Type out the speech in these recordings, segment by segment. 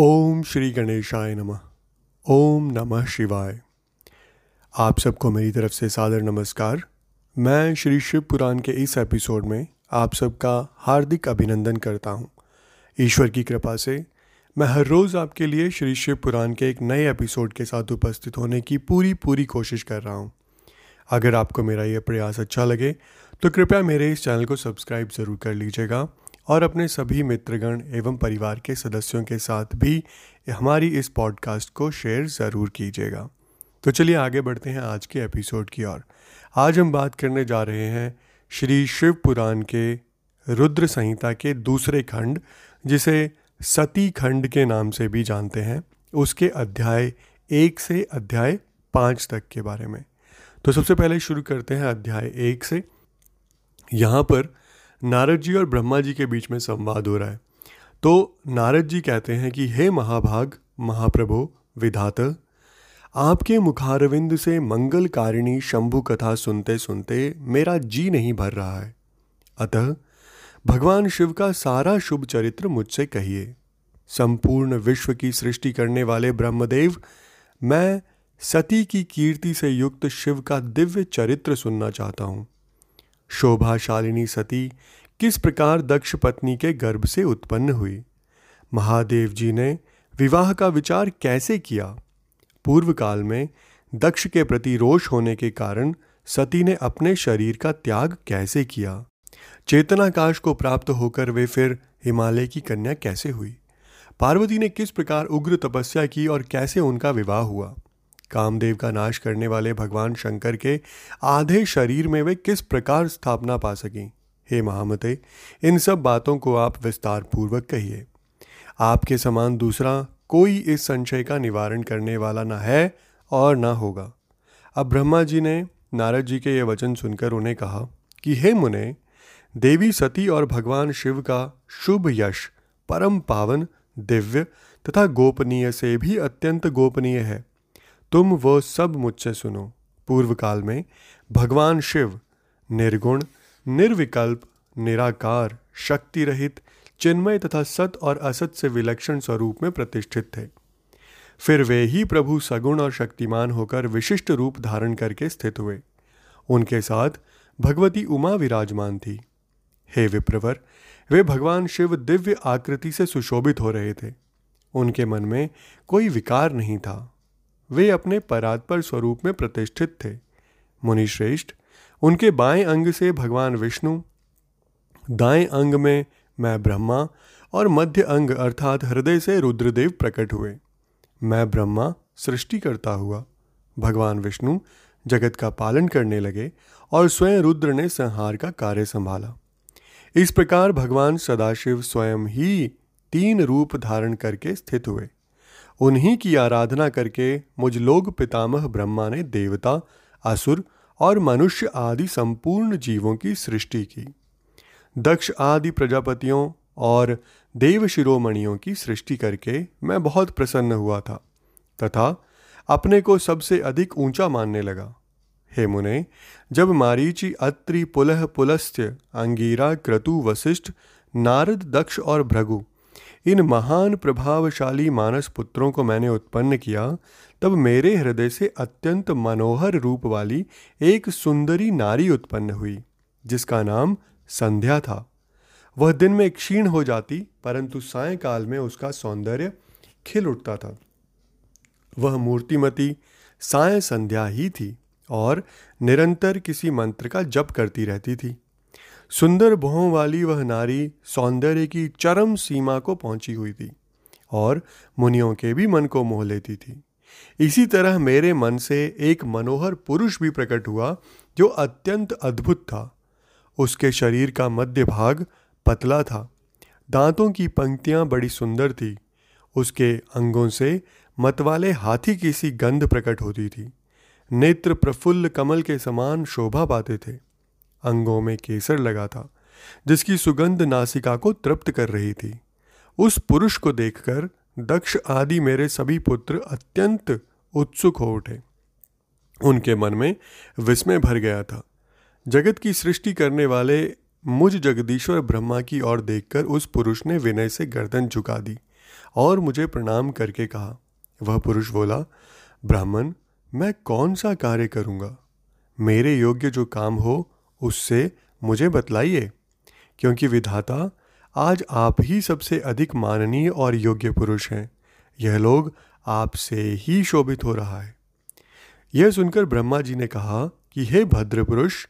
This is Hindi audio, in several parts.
ओम श्री गणेशाय नमः। ओम नमः शिवाय। आप सबको मेरी तरफ़ से सादर नमस्कार। मैं श्री शिव पुराण के इस एपिसोड में आप सबका हार्दिक अभिनंदन करता हूँ। ईश्वर की कृपा से मैं हर रोज़ आपके लिए श्री शिव पुराण के एक नए एपिसोड के साथ उपस्थित होने की पूरी पूरी कोशिश कर रहा हूँ। अगर आपको मेरा यह प्रयास अच्छा लगे तो कृपया मेरे इस चैनल को सब्सक्राइब ज़रूर कर लीजिएगा। और अपने सभी मित्रगण एवं परिवार के सदस्यों के साथ भी हमारी इस पॉडकास्ट को शेयर ज़रूर कीजिएगा। तो चलिए आगे बढ़ते हैं आज के एपिसोड की ओर। आज हम बात करने जा रहे हैं श्री शिव पुराण के रुद्र संहिता के दूसरे खंड, जिसे सती खंड के नाम से भी जानते हैं। उसके अध्याय एक से अध्याय पाँच तक के बारे में। तो सबसे पहले शुरू करते हैं अध्याय एक से। यहाँ पर नारद जी और ब्रह्मा जी के बीच में संवाद हो रहा है। तो नारद जी कहते हैं कि, हे महाभाग, महाप्रभु, विधात, आपके मुखारविंद से मंगल कारिणी शंभु कथा सुनते सुनते मेरा जी नहीं भर रहा है। अतः भगवान शिव का सारा शुभ चरित्र मुझसे कहिए। संपूर्ण विश्व की सृष्टि करने वाले ब्रह्मदेव, मैं सती की कीर्ति से युक्त शिव का दिव्य चरित्र सुनना चाहता हूँ। शोभाशालिनी सती किस प्रकार दक्ष पत्नी के गर्भ से उत्पन्न हुई? महादेव जी ने विवाह का विचार कैसे किया? पूर्व काल में दक्ष के प्रति रोष होने के कारण सती ने अपने शरीर का त्याग कैसे किया? चेतनाकाश को प्राप्त होकर वे फिर हिमालय की कन्या कैसे हुई? पार्वती ने किस प्रकार उग्र तपस्या की और कैसे उनका विवाह हुआ? कामदेव का नाश करने वाले भगवान शंकर के आधे शरीर में वे किस प्रकार स्थापना पा सकें? हे महामते, इन सब बातों को आप विस्तार पूर्वक कहिए। आपके समान दूसरा कोई इस संशय का निवारण करने वाला ना है और ना होगा। अब ब्रह्मा जी ने नारद जी के ये वचन सुनकर उन्हें कहा कि, हे मुने, देवी सती और भगवान शिव का शुभ यश, परम पावन, दिव्य तथा गोपनीय से भी अत्यंत गोपनीय है। तुम वो सब मुझसे सुनो। पूर्व काल में भगवान शिव निर्गुण, निर्विकल्प, निराकार शक्ति रहित चिन्मय तथा सत और असत से विलक्षण स्वरूप में प्रतिष्ठित थे। फिर वे ही प्रभु सगुण और शक्तिमान होकर विशिष्ट रूप धारण करके स्थित हुए। उनके साथ भगवती उमा विराजमान थी। हे विप्रवर, वे भगवान शिव दिव्य आकृति से सुशोभित हो रहे थे। उनके मन में कोई विकार नहीं था। वे अपने परात्पर स्वरूप में प्रतिष्ठित थे। मुनिश्रेष्ठ, उनके बाएँ अंग से भगवान विष्णु, दाएँ अंग में मैं ब्रह्मा और मध्य अंग अर्थात हृदय से रुद्रदेव प्रकट हुए। मैं ब्रह्मा सृष्टि करता हुआ, भगवान विष्णु जगत का पालन करने लगे और स्वयं रुद्र ने संहार का कार्य संभाला। इस प्रकार भगवान सदाशिव स्वयं ही तीन रूप धारण करके स्थित हुए। उन्हीं की आराधना करके मुझ लोग पितामह ब्रह्मा ने देवता, असुर और मनुष्य आदि संपूर्ण जीवों की सृष्टि की। दक्ष आदि प्रजापतियों और देव शिरोमणियों की सृष्टि करके मैं बहुत प्रसन्न हुआ था, तथा अपने को सबसे अधिक ऊँचा मानने लगा। हे मुने, जब मारीची अत्रि पुलह पुलस्त्य अंगीरा क्रतु वशिष्ठ नारद दक्ष और भृगु इन महान प्रभावशाली मानस पुत्रों को मैंने उत्पन्न किया, तब मेरे हृदय से अत्यंत मनोहर रूप वाली एक सुंदरी नारी उत्पन्न हुई, जिसका नाम संध्या था। वह दिन में क्षीण हो जाती, परंतु सायकाल में उसका सौंदर्य खिल उठता था। वह मूर्तिमती साय संध्या ही थी और निरंतर किसी मंत्र का जप करती रहती थी। सुंदर भों वाली वह नारी सौंदर्य की चरम सीमा को पहुँची हुई थी और मुनियों के भी मन को मोह लेती थी। इसी तरह मेरे मन से एक मनोहर पुरुष भी प्रकट हुआ जो अत्यंत अद्भुत था। उसके शरीर का मध्य भाग पतला था। दांतों की पंक्तियाँ बड़ी सुंदर थी। उसके अंगों से मतवाले हाथी की सी गंध प्रकट होती थी। नेत्र प्रफुल्ल कमल के समान शोभा पाते थे। अंगों में केसर लगा था, जिसकी सुगंध नासिका को तृप्त कर रही थी। उस पुरुष को देखकर दक्ष आदि मेरे सभी पुत्र अत्यंत उत्सुक हो उठे। उनके मन में विस्मय भर गया था। जगत की सृष्टि करने वाले मुझ जगदीश्वर ब्रह्मा की ओर देखकर उस पुरुष ने विनय से गर्दन झुका दी और मुझे प्रणाम करके कहा। वह पुरुष बोला, ब्राह्मण, मैं कौन सा कार्य करूँगा? मेरे योग्य जो काम हो उससे मुझे बतलाइए, क्योंकि विधाता आज आप ही सबसे अधिक माननीय और योग्य पुरुष हैं। यह लोग आपसे ही शोभित हो रहा है। यह सुनकर ब्रह्मा जी ने कहा कि, हे भद्र पुरुष,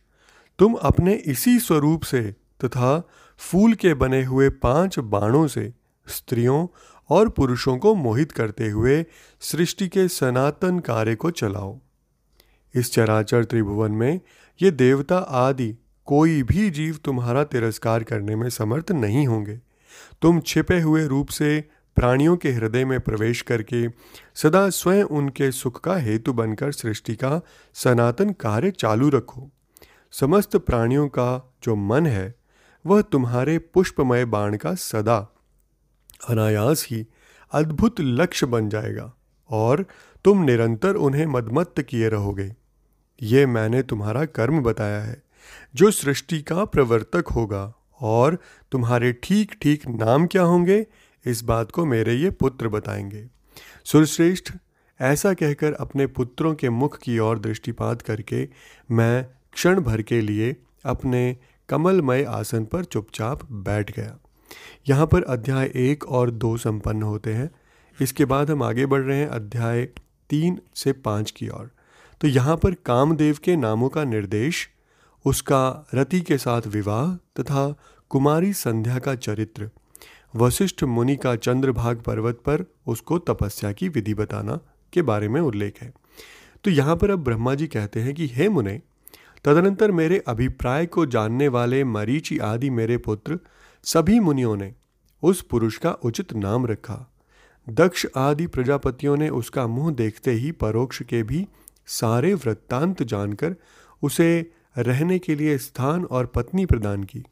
तुम अपने इसी स्वरूप से तथा फूल के बने हुए पाँच बाणों से स्त्रियों और पुरुषों को मोहित करते हुए सृष्टि के सनातन कार्य को चलाओ। इस चराचर त्रिभुवन में ये देवता आदि कोई भी जीव तुम्हारा तिरस्कार करने में समर्थ नहीं होंगे। तुम छिपे हुए रूप से प्राणियों के हृदय में प्रवेश करके सदा स्वयं उनके सुख का हेतु बनकर सृष्टि का सनातन कार्य चालू रखो। समस्त प्राणियों का जो मन है, वह तुम्हारे पुष्पमय बाण का सदा अनायास ही अद्भुत लक्ष्य बन जाएगा और तुम निरंतर उन्हें मदमत्त किए रहोगे। ये मैंने तुम्हारा कर्म बताया है, जो सृष्टि का प्रवर्तक होगा, और तुम्हारे ठीक ठीक नाम क्या होंगे? इस बात को मेरे ये पुत्र बताएँगे। सुरश्रेष्ठ, ऐसा कहकर अपने पुत्रों के मुख की ओर दृष्टिपात करके मैं क्षण भर के लिए अपने कमलमय आसन पर चुपचाप बैठ गया। यहाँ पर अध्याय एक और दो संपन्न होते हैं। इसके बाद हम आगे बढ़ रहे हैं अध्याय तीन से पाँच की ओर। तो यहाँ पर कामदेव के नामों का निर्देश, उसका रति के साथ विवाह तथा कुमारी संध्या का चरित्र, वशिष्ठ मुनि का चंद्रभाग पर्वत पर उसको तपस्या की विधि बताना के बारे में उल्लेख है। तो यहाँ पर अब ब्रह्मा जी कहते हैं कि, हे मुने, तदनंतर मेरे अभिप्राय को जानने वाले मरीचि आदि मेरे पुत्र, सभी मुनियों ने उस पुरुष का उचित नाम रखा। दक्ष आदि प्रजापतियों ने उसका मुँह देखते ही परोक्ष के भी सारे वृत्तांत जानकर उसे रहने के लिए स्थान और पत्नी प्रदान की।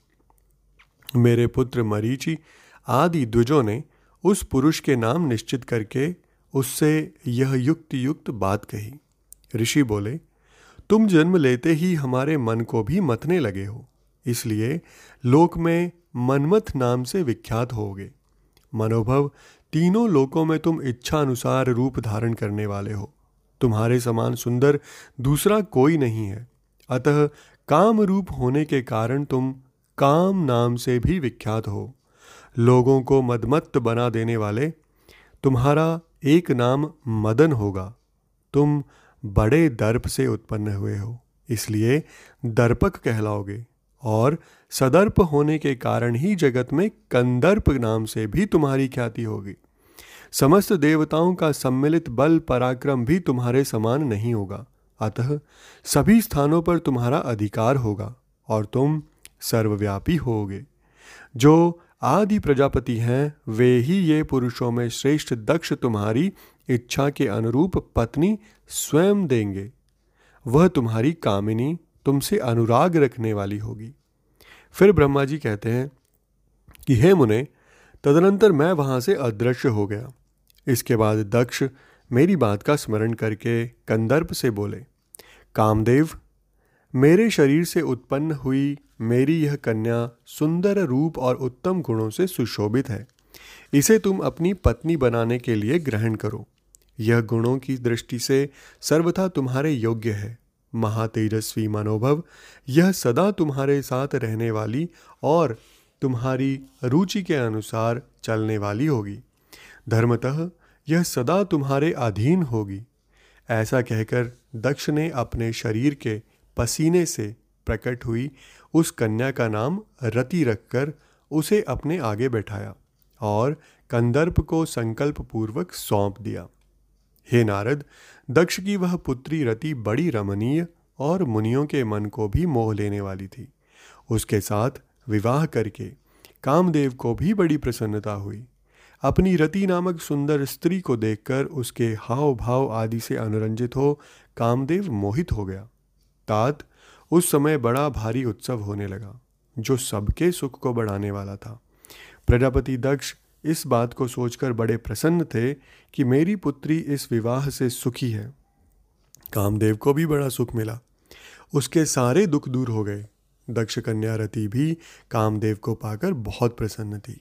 मेरे पुत्र मरीचि आदि द्विजों ने उस पुरुष के नाम निश्चित करके उससे यह युक्त युक्त बात कही। ऋषि बोले, तुम जन्म लेते ही हमारे मन को भी मतने लगे हो, इसलिए लोक में मनमथ नाम से विख्यात होगे। मनोभव तीनों लोकों में तुम इच्छा अनुसार रूप धारण करने वाले हो। तुम्हारे समान सुंदर दूसरा कोई नहीं है। अतः काम रूप होने के कारण तुम काम नाम से भी विख्यात हो। लोगों को मदमत्त बना देने वाले, तुम्हारा एक नाम मदन होगा। तुम बड़े दर्प से उत्पन्न हुए हो, इसलिए दर्पक कहलाओगे। और सदर्प होने के कारण ही जगत में कंदर्प नाम से भी तुम्हारी ख्याति होगी। समस्त देवताओं का सम्मिलित बल पराक्रम भी तुम्हारे समान नहीं होगा। अतः सभी स्थानों पर तुम्हारा अधिकार होगा और तुम सर्वव्यापी होगे। जो आदि प्रजापति हैं, वे ही ये पुरुषों में श्रेष्ठ दक्ष तुम्हारी इच्छा के अनुरूप पत्नी स्वयं देंगे। वह तुम्हारी कामिनी तुमसे अनुराग रखने वाली होगी। फिर ब्रह्मा जी कहते हैं कि, हे मुने, तदनंतर मैं वहाँ से अदृश्य हो गया। इसके बाद दक्ष मेरी बात का स्मरण करके कंदर्प से बोले, कामदेव, मेरे शरीर से उत्पन्न हुई मेरी यह कन्या सुंदर रूप और उत्तम गुणों से सुशोभित है। इसे तुम अपनी पत्नी बनाने के लिए ग्रहण करो। यह गुणों की दृष्टि से सर्वथा तुम्हारे योग्य है। महातेजस्वी मनोभव, यह सदा तुम्हारे साथ रहने वाली और तुम्हारी रुचि के अनुसार चलने वाली होगी। धर्मतः यह सदा तुम्हारे अधीन होगी। ऐसा कहकर दक्ष ने अपने शरीर के पसीने से प्रकट हुई। उस कन्या का नाम रति रखकर उसे अपने आगे बैठाया और कंदर्प को संकल्प पूर्वक सौंप दिया। हे नारद, दक्ष की वह पुत्री रति बड़ी रमणीय और मुनियों के मन को भी मोह लेने वाली थी। उसके साथ विवाह करके कामदेव को भी बड़ी प्रसन्नता हुई। अपनी रति नामक सुंदर स्त्री को देखकर उसके हाव भाव आदि से अनुरंजित हो कामदेव मोहित हो गया। तात उस समय बड़ा भारी उत्सव होने लगा, जो सबके सुख को बढ़ाने वाला था। प्रजापति दक्ष इस बात को सोचकर बड़े प्रसन्न थे कि मेरी पुत्री इस विवाह से सुखी है। कामदेव को भी बड़ा सुख मिला। उसके सारे दुख दूर हो गए। दक्ष कन्या रति भी कामदेव को पाकर बहुत प्रसन्न थी।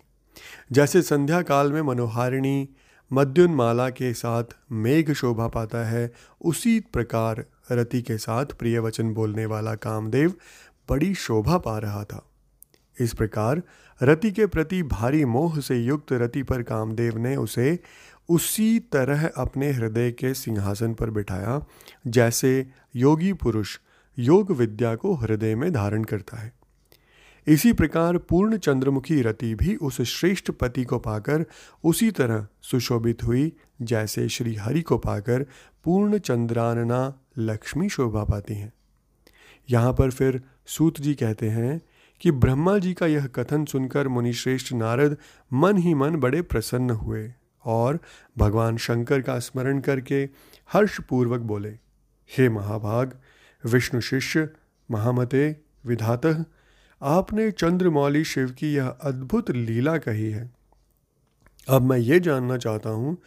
जैसे संध्या काल में मनोहारिणी मद्युन्माला के साथ मेघ शोभा पाता है, उसी प्रकार रति के साथ प्रिय वचन बोलने वाला कामदेव बड़ी शोभा पा रहा था। इस प्रकार रति के प्रति भारी मोह से युक्त रति पर कामदेव ने उसे उसी तरह अपने हृदय के सिंहासन पर बिठाया, जैसे योगी पुरुष योग विद्या को हृदय में धारण करता है। इसी प्रकार पूर्ण चंद्रमुखी रति भी उस श्रेष्ठ पति को पाकर उसी तरह सुशोभित हुई, जैसे श्री हरि को पाकर पूर्ण चंद्रानना लक्ष्मी शोभा पाती हैं। यहाँ पर फिर सूत जी कहते हैं कि ब्रह्मा जी का यह कथन सुनकर मुनिश्रेष्ठ नारद मन ही मन बड़े प्रसन्न हुए और भगवान शंकर का स्मरण करके हर्षपूर्वक बोले, हे महाभाग, विष्णु शिष्य, महामते, विधातः आपने चंद्रमौली शिव की यह अद्भुत लीला कही है। अब मैं ये जानना चाहता हूँ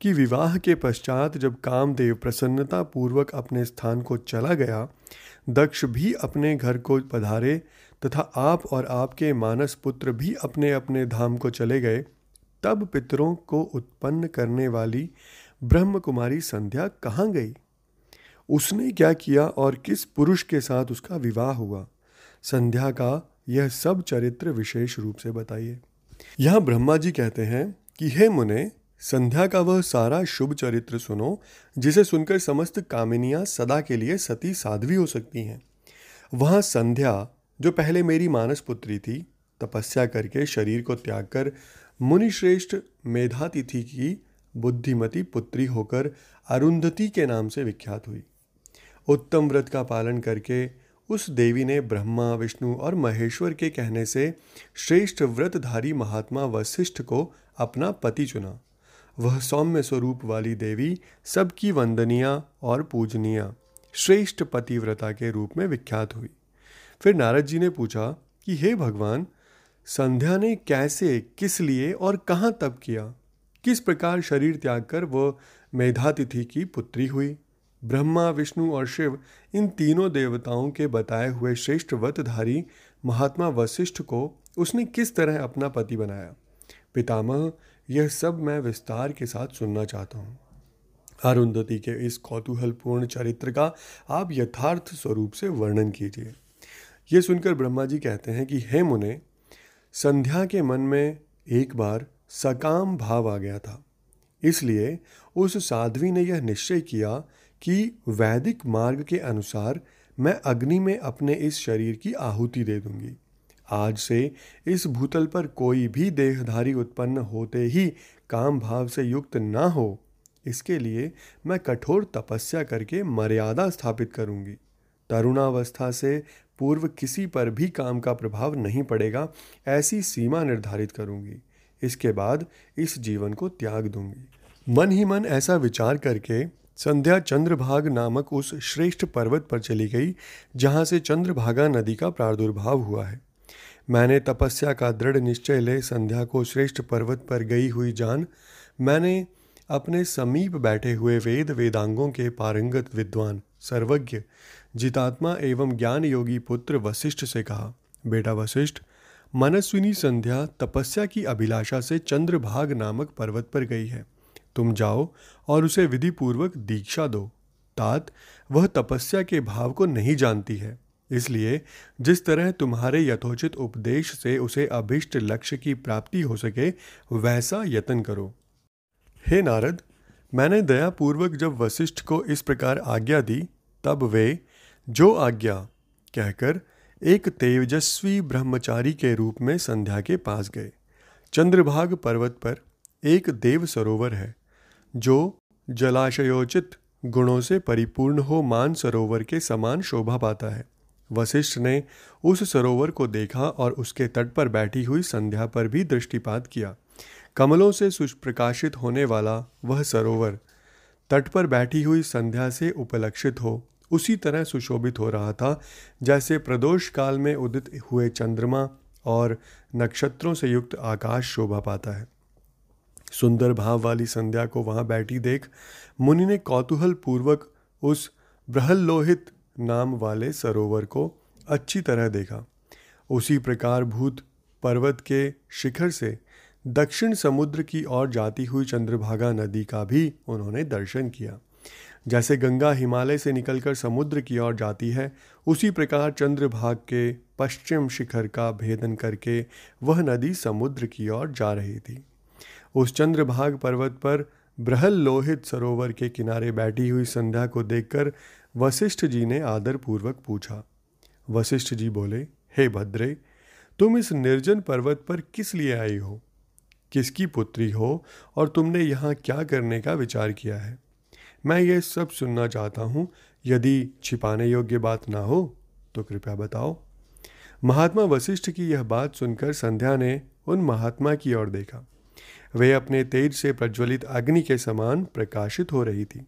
कि विवाह के पश्चात जब कामदेव प्रसन्नता पूर्वक अपने स्थान को चला गया, दक्ष भी अपने घर को पधारे तथा आप और आपके मानस पुत्र भी अपने अपने धाम को चले गए, तब पितरों को उत्पन्न करने वाली ब्रह्म कुमारी संध्या कहाँ गई? उसने क्या किया और किस पुरुष के साथ उसका विवाह हुआ? संध्या का यह सब चरित्र विशेष रूप से बताइए। यहाँ ब्रह्मा जी कहते हैं कि, हे मुने, संध्या का वह सारा शुभ चरित्र सुनो, जिसे सुनकर समस्त कामिनियाँ सदा के लिए सती साध्वी हो सकती हैं। वहाँ संध्या, जो पहले मेरी मानस पुत्री थी, तपस्या करके शरीर को त्याग कर मुनिश्रेष्ठ मेधातिथि की बुद्धिमती पुत्री होकर अरुंधति के नाम से विख्यात हुई। उत्तम व्रत का पालन करके उस देवी ने ब्रह्मा, विष्णु और महेश्वर के कहने से श्रेष्ठ व्रतधारी महात्मा वशिष्ठ को अपना पति चुना। वह सौम्य स्वरूप वाली देवी सबकी वंदनिया और पूजनीय, श्रेष्ठ पतिव्रता के रूप में विख्यात हुई। फिर नारद जी ने पूछा कि, हे भगवान, संध्या ने कैसे, किस लिए और कहाँ तप किया? किस प्रकार शरीर त्याग कर वह मेधातिथि की पुत्री हुई? ब्रह्मा, विष्णु और शिव, इन तीनों देवताओं के बताए हुए श्रेष्ठ व्रतधारी महात्मा वशिष्ठ को उसने किस तरह अपना पति बनाया? पितामह, यह सब मैं विस्तार के साथ सुनना चाहता हूँ। अरुंधति के इस कौतूहलपूर्ण चरित्र का आप यथार्थ स्वरूप से वर्णन कीजिए। ये सुनकर ब्रह्मा जी कहते हैं कि, हे मुने, संध्या के मन में एक बार सकाम भाव आ गया था। इसलिए उस साध्वी ने यह निश्चय किया कि वैदिक मार्ग के अनुसार मैं अग्नि में अपने इस शरीर की आहुति दे दूँगी। आज से इस भूतल पर कोई भी देहधारी उत्पन्न होते ही काम भाव से युक्त ना हो, इसके लिए मैं कठोर तपस्या करके मर्यादा स्थापित करूँगी। तरुणावस्था से पूर्व किसी पर भी काम का प्रभाव नहीं पड़ेगा, ऐसी सीमा निर्धारित करूँगी। इसके बाद इस जीवन को त्याग दूँगी। मन ही मन ऐसा विचार करके संध्या चंद्रभाग नामक उस श्रेष्ठ पर्वत पर चली गई, जहाँ से चंद्रभागा नदी का प्रादुर्भाव हुआ है। मैंने तपस्या का दृढ़ निश्चय ले संध्या को श्रेष्ठ पर्वत पर गई हुई जान। मैंने अपने समीप बैठे हुए वेद वेदांगों के पारंगत विद्वान, सर्वज्ञ, जितात्मा एवं ज्ञान योगी पुत्र वशिष्ठ से कहा, बेटा वशिष्ठ, मनस्विनी संध्या तपस्या की अभिलाषा से चंद्रभाग नामक पर्वत पर गई है। तुम जाओ और उसे विधि पूर्वक दीक्षा दो। तात, वह तपस्या के भाव को नहीं जानती है। इसलिए, जिस तरह तुम्हारे यथोचित उपदेश से उसे अभिष्ट लक्ष्य की प्राप्ति हो सके, वैसा यत्न करो। हे नारद, मैंने दयापूर्वक जब वशिष्ठ को इस प्रकार आज्ञा दी, तब वे, जो आज्ञा, कहकर एक तेजस्वी ब्रह्मचारी के रूप में संध्या के पास गए। चंद्रभाग पर्वत पर एक देव सरोवर है। जो जलाशयोचित गुणों से परिपूर्ण हो मान सरोवर के समान शोभा पाता है। वशिष्ठ ने उस सरोवर को देखा और उसके तट पर बैठी हुई संध्या पर भी दृष्टिपात किया। कमलों से सुप्रकाशित होने वाला वह सरोवर तट पर बैठी हुई संध्या से उपलक्षित हो, उसी तरह सुशोभित हो रहा था, जैसे प्रदोष काल में उदित हुए चंद्रमा और नक्षत्रों से युक्त आकाश शोभा पाता है। सुंदर भाव वाली संध्या को वहाँ बैठी देख मुनि ने कौतूहल पूर्वक उस बृहल्लोहित नाम वाले सरोवर को अच्छी तरह देखा। उसी प्रकार भूत पर्वत के शिखर से दक्षिण समुद्र की ओर जाती हुई चंद्रभागा नदी का भी उन्होंने दर्शन किया। जैसे गंगा हिमालय से निकलकर समुद्र की ओर जाती है, उसी प्रकार चंद्रभाग के पश्चिम शिखर का भेदन करके वह नदी समुद्र की ओर जा रही थी। उस चंद्रभाग पर्वत पर बृहल लोहित सरोवर के किनारे बैठी हुई संध्या को देखकर वशिष्ठ जी ने आदरपूर्वक पूछा। वशिष्ठ जी बोले, हे भद्रे, तुम इस निर्जन पर्वत पर किस लिए आई हो? किसकी पुत्री हो और तुमने यहाँ क्या करने का विचार किया है? मैं ये सब सुनना चाहता हूँ। यदि छिपाने योग्य बात ना हो तो कृपया बताओ। महात्मा वशिष्ठ की यह बात सुनकर संध्या ने उन महात्मा की ओर देखा। वे अपने तेज से प्रज्वलित अग्नि के समान प्रकाशित हो रही थी।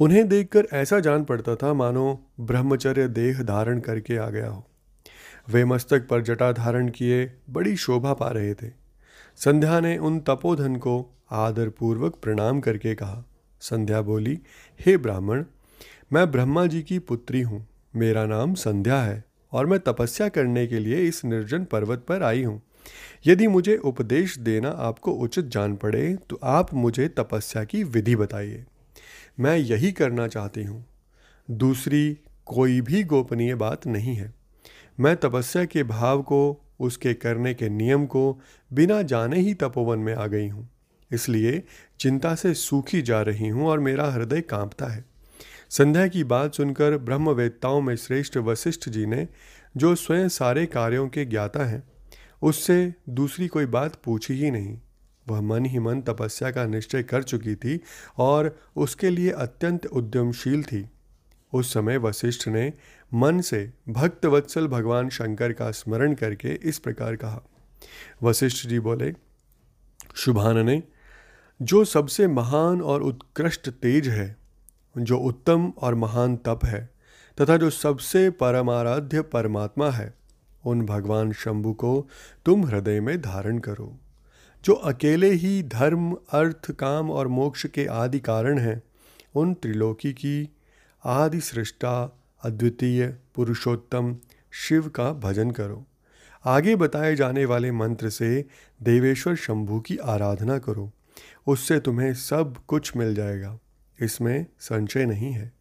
उन्हें देखकर ऐसा जान पड़ता था, मानो ब्रह्मचर्य देह धारण करके आ गया हो। वे मस्तक पर जटा धारण किए बड़ी शोभा पा रहे थे। संध्या ने उन तपोधन को आदरपूर्वक प्रणाम करके कहा। संध्या बोली, हे ब्राह्मण, मैं ब्रह्मा जी की पुत्री हूँ। मेरा नाम संध्या है और मैं तपस्या करने के लिए इस निर्जन पर्वत पर आई हूँ। यदि मुझे उपदेश देना आपको उचित जान पड़े तो आप मुझे तपस्या की विधि बताइए। मैं यही करना चाहती हूँ। दूसरी, कोई भी गोपनीय बात नहीं है। मैं तपस्या के भाव को, उसके करने के नियम को बिना जाने ही तपोवन में आ गई हूँ। इसलिए चिंता से सूखी जा रही हूँ और मेरा हृदय कांपता है। संध्या की बात सुनकर ब्रह्मवेत्ताओं में श्रेष्ठ वशिष्ठ जी ने, जो स्वयं सारे कार्यों के ज्ञाता हैं उससे दूसरी कोई बात पूछी ही नहीं। वह मन ही मन तपस्या का निश्चय कर चुकी थी और उसके लिए अत्यंत उद्यमशील थी। उस समय वशिष्ठ ने मन से भक्त वत्सल भगवान शंकर का स्मरण करके इस प्रकार कहा। वशिष्ठ जी बोले शुभान ने जो सबसे महान और उत्कृष्ट तेज है, जो उत्तम और महान तप है, तथा जो सबसे परमाराध्य परमात्मा है उन भगवान शंभु को तुम हृदय में धारण करो। जो अकेले ही धर्म, अर्थ, काम और मोक्ष के आदि कारण हैं, उन त्रिलोकी की आदि सृष्टा, अद्वितीय, पुरुषोत्तम, शिव का भजन करो। आगे बताए जाने वाले मंत्र से देवेश्वर शंभु की आराधना करो। उससे तुम्हें सब कुछ मिल जाएगा। इसमें संशय नहीं है।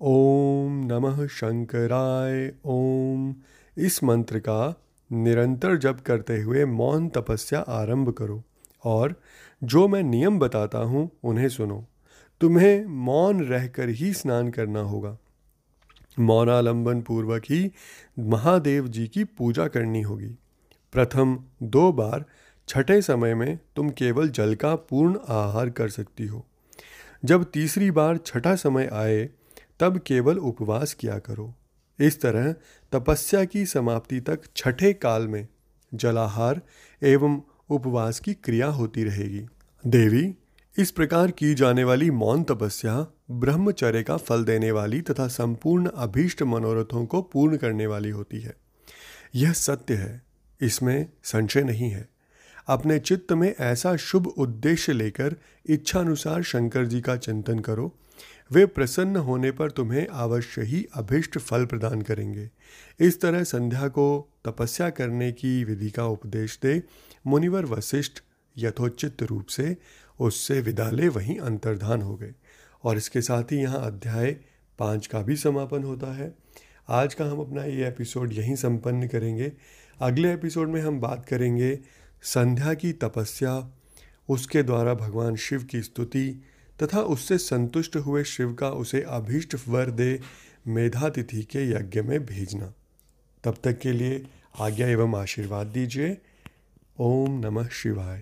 ओम नमः शंकराय, ओम इस मंत्र का निरंतर जप करते हुए मौन तपस्या आरंभ करो और जो मैं नियम बताता हूँ, उन्हें सुनो। तुम्हें मौन रहकर ही स्नान करना होगा। मौनालंबन पूर्वक ही महादेव जी की पूजा करनी होगी। प्रथम दो बार छठे समय में तुम केवल जल का पूर्ण आहार कर सकती हो। जब तीसरी बार छठा समय आए, तब केवल उपवास किया करो। इस तरह तपस्या की समाप्ति तक छठे काल में जलाहार एवं उपवास की क्रिया होती रहेगी। देवी, इस प्रकार की जाने वाली मौन तपस्या ब्रह्मचर्य का फल देने वाली तथा संपूर्ण अभीष्ट मनोरथों को पूर्ण करने वाली होती है। यह सत्य है, इसमें संशय नहीं है। अपने चित्त में ऐसा शुभ उद्देश्य लेकर इच्छानुसार शंकर जी का चिंतन करो वे प्रसन्न होने पर तुम्हें अवश्य ही अभिष्ट फल प्रदान करेंगे। इस तरह संध्या को तपस्या करने की विधि का उपदेश दे मुनिवर वशिष्ठ यथोचित रूप से उससे विदा ले वहीं अंतर्धान हो गए। और इसके साथ ही यहाँ अध्याय पाँच का भी समापन होता है। आज का हम अपना ये एपिसोड यहीं संपन्न करेंगे। अगले एपिसोड में हम बात करेंगे संध्या की तपस्या, उसके द्वारा भगवान शिव की स्तुति तथा उससे संतुष्ट हुए शिव का उसे अभीष्ट वर दे मेधातिथि के यज्ञ में भेजना। तब तक के लिए आज्ञा एवं आशीर्वाद दीजिए। ओम नमः शिवाय।